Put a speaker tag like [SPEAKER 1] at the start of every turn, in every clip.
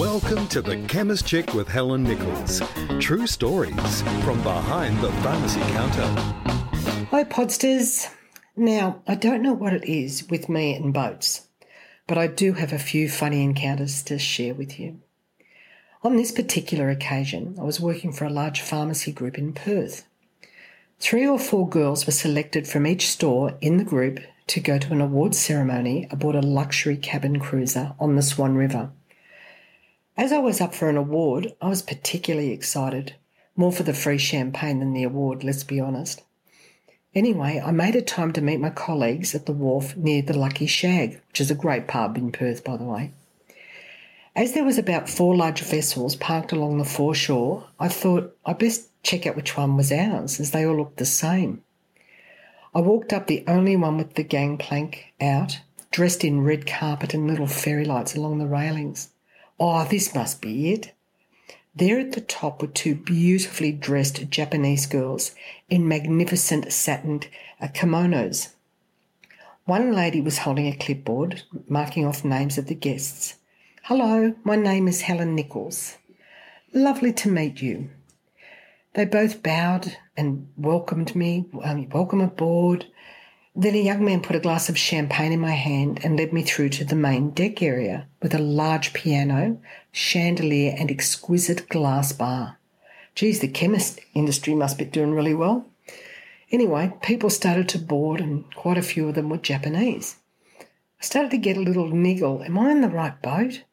[SPEAKER 1] Welcome to The Chemist Chick with Helen Nichols. True stories from behind the pharmacy counter.
[SPEAKER 2] Hi, Podsters. Now, I don't know what it is with me and boats, but I do have a few funny encounters to share with you. On this particular occasion, I was working for a large pharmacy group in Perth. Three or four girls were selected from each store in the group to go to an awards ceremony aboard a luxury cabin cruiser on the Swan River. As I was up for an award, I was particularly excited, more for the free champagne than the award, let's be honest. Anyway, I made a time to meet my colleagues at the wharf near the Lucky Shag, which is a great pub in Perth, by the way. As there was about four large vessels parked along the foreshore, I thought I'd best check out which one was ours, as they all looked the same. I walked up the only one with the gangplank out, dressed in red carpet and little fairy lights along the railings. Oh, this must be it. There at the top were two beautifully dressed Japanese girls in magnificent satined uh, kimonos. One lady was holding a clipboard, marking off names of the guests. Hello, my name is Helen Nichols. Lovely to meet you. They both bowed and welcomed me, um, welcome aboard, then a young man put a glass of champagne in my hand and led me through to the main deck area with a large piano, chandelier, and exquisite glass bar. Geez, the chemist industry must be doing really well. Anyway, people started to board, and quite a few of them were Japanese. I started to get a little niggle. Am I in the right boat?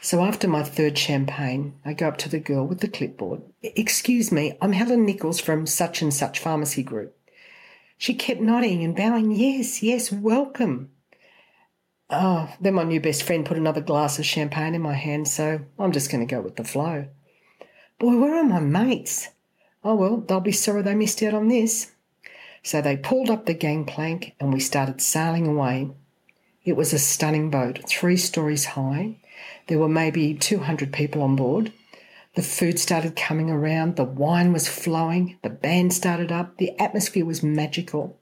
[SPEAKER 2] So after my third champagne, I go up to the girl with the clipboard. Excuse me, I'm Helen Nichols from such and such pharmacy group. She kept nodding and bowing, Yes, yes, welcome. Oh, then my new best friend put another glass of champagne in my hand, so I'm just going to go with the flow. Boy, where are my mates? Oh, well, they'll be sorry they missed out on this. So they pulled up the gangplank and we started sailing away. It was a stunning boat, three stories high. There were maybe 200 people on board. The food started coming around, the wine was flowing, the band started up, the atmosphere was magical.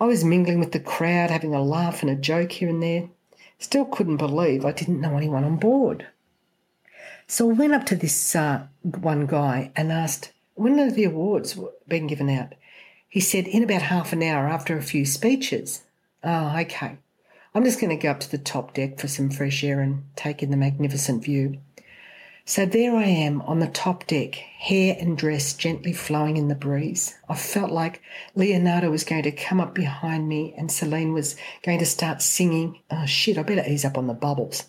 [SPEAKER 2] I was mingling with the crowd, having a laugh and a joke here and there. Still couldn't believe I didn't know anyone on board. So I went up to this uh, one guy and asked, when are the awards being given out? He said, in about half an hour after a few speeches. Oh, okay. I'm just going to go up to the top deck for some fresh air and take in the magnificent view. So there I am on the top deck, hair and dress gently flowing in the breeze. I felt like Leonardo was going to come up behind me and Celine was going to start singing. Oh shit, I better ease up on the bubbles.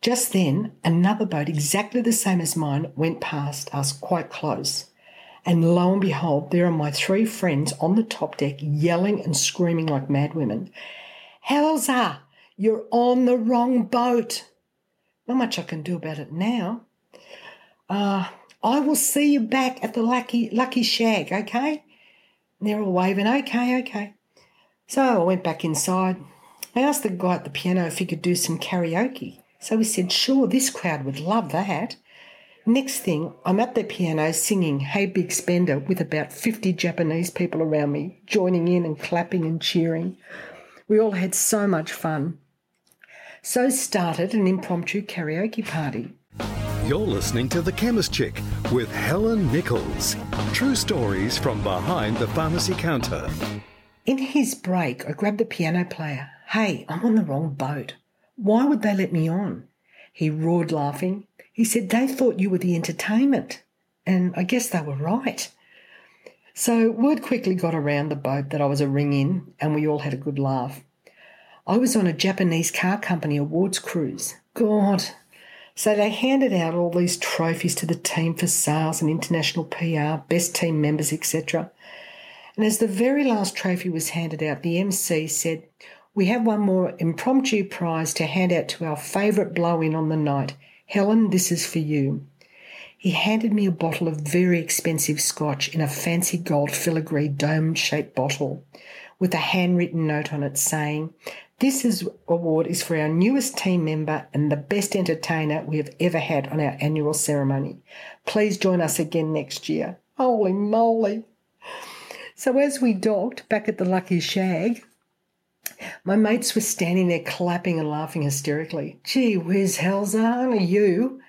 [SPEAKER 2] Just then, another boat exactly the same as mine went past us quite close. And lo and behold, there are my three friends on the top deck yelling and screaming like madwomen. Helza, you're on the wrong boat. Not much I can do about it now. Uh, I will see you back at the Lucky Lucky Shag, okay? And they're all waving, okay, okay. So I went back inside. I asked the guy at the piano if he could do some karaoke. So he said, sure, this crowd would love that. Next thing, I'm at the piano singing Hey Big Spender with about 50 Japanese people around me, joining in and clapping and cheering. We all had so much fun. So started an impromptu karaoke party.
[SPEAKER 1] You're listening to The Chemist Chick with Helen Nichols. True stories from behind the pharmacy counter.
[SPEAKER 2] In his break, I grabbed the piano player. Hey, I'm on the wrong boat. Why would they let me on? He roared, laughing. He said they thought you were the entertainment. And I guess they were right. So word quickly got around the boat that I was a ring in, and we all had a good laugh. I was on a Japanese car company awards cruise. God, so they handed out all these trophies to the team for sales and international PR, best team members, etc. And as the very last trophy was handed out, the MC said, We have one more impromptu prize to hand out to our favourite blow in on the night. Helen, this is for you. He handed me a bottle of very expensive scotch in a fancy gold filigree dome shaped bottle with a handwritten note on it saying, this is, award is for our newest team member and the best entertainer we have ever had on our annual ceremony. Please join us again next year. Holy moly. So as we docked back at the Lucky Shag, My mates were standing there clapping and laughing hysterically. Gee whiz, Helza, are you.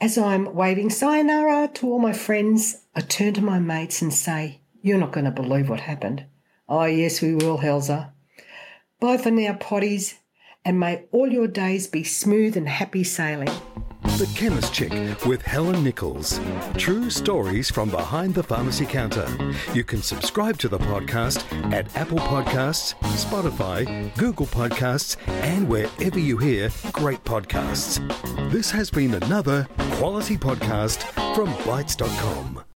[SPEAKER 2] As I'm waving sayonara to all my friends, I turn to my mates and say, You're not going to believe what happened. Oh, yes, we will, Helza. Bye for now, potties, and may all your days be smooth and happy sailing.
[SPEAKER 1] The Chemist Chick with Helen Nichols. True stories from behind the pharmacy counter. You can subscribe to the podcast at Apple Podcasts, Spotify, Google Podcasts, and wherever you hear great podcasts. This has been another quality podcast from Bitesz.com.